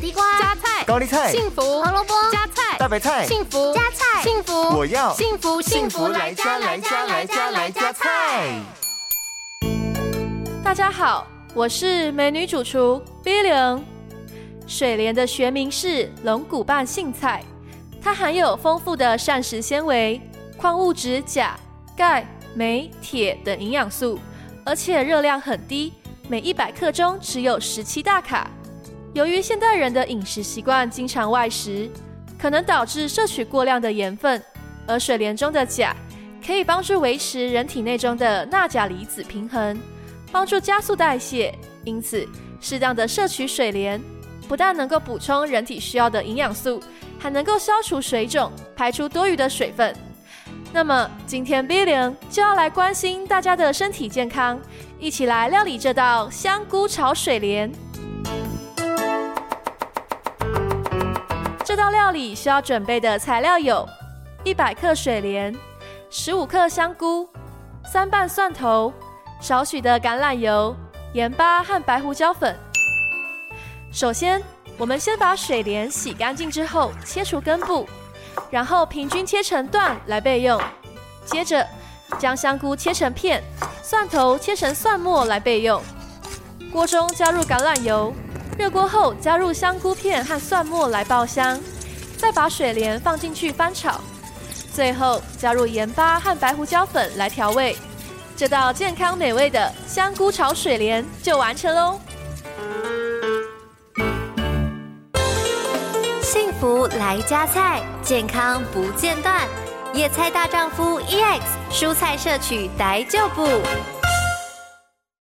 地瓜、加菜、高丽菜、幸福、胡萝卜、加菜、大白菜、幸福、加菜、幸福，我要幸福幸福来加来加来加来加菜。大家好，我是美女主厨 Billion。水莲的学名是龙骨瓣荇菜，它含有丰富的膳食纤维、矿物质钾、钙、镁、铁等营养素，而且热量很低，每一百克中只有十七大卡。由于现代人的饮食习惯经常外食，可能导致摄取过量的盐分，而水莲中的钾可以帮助维持人体内中的钠钾离子平衡，帮助加速代谢。因此，适当的摄取水莲，不但能够补充人体需要的营养素，还能够消除水肿，排出多余的水分。那么，今天 Billy 就要来关心大家的身体健康，一起来料理这道香菇炒水莲。这道料理需要准备的材料有：一百克水莲、十五克香菇、三瓣蒜头、少许的橄榄油、盐巴和白胡椒粉。首先，我们先把水莲洗干净之后切除根部，然后平均切成段来备用。接着，将香菇切成片，蒜头切成蒜末来备用。锅中加入橄榄油。热锅后，加入香菇片和蒜末来爆香，再把水莲放进去翻炒，最后加入盐巴和白胡椒粉来调味。这道健康美味的香菇炒水莲就完成喽！幸福来加菜，健康不间断。野菜大丈夫 EX，蔬菜摄取逮就补。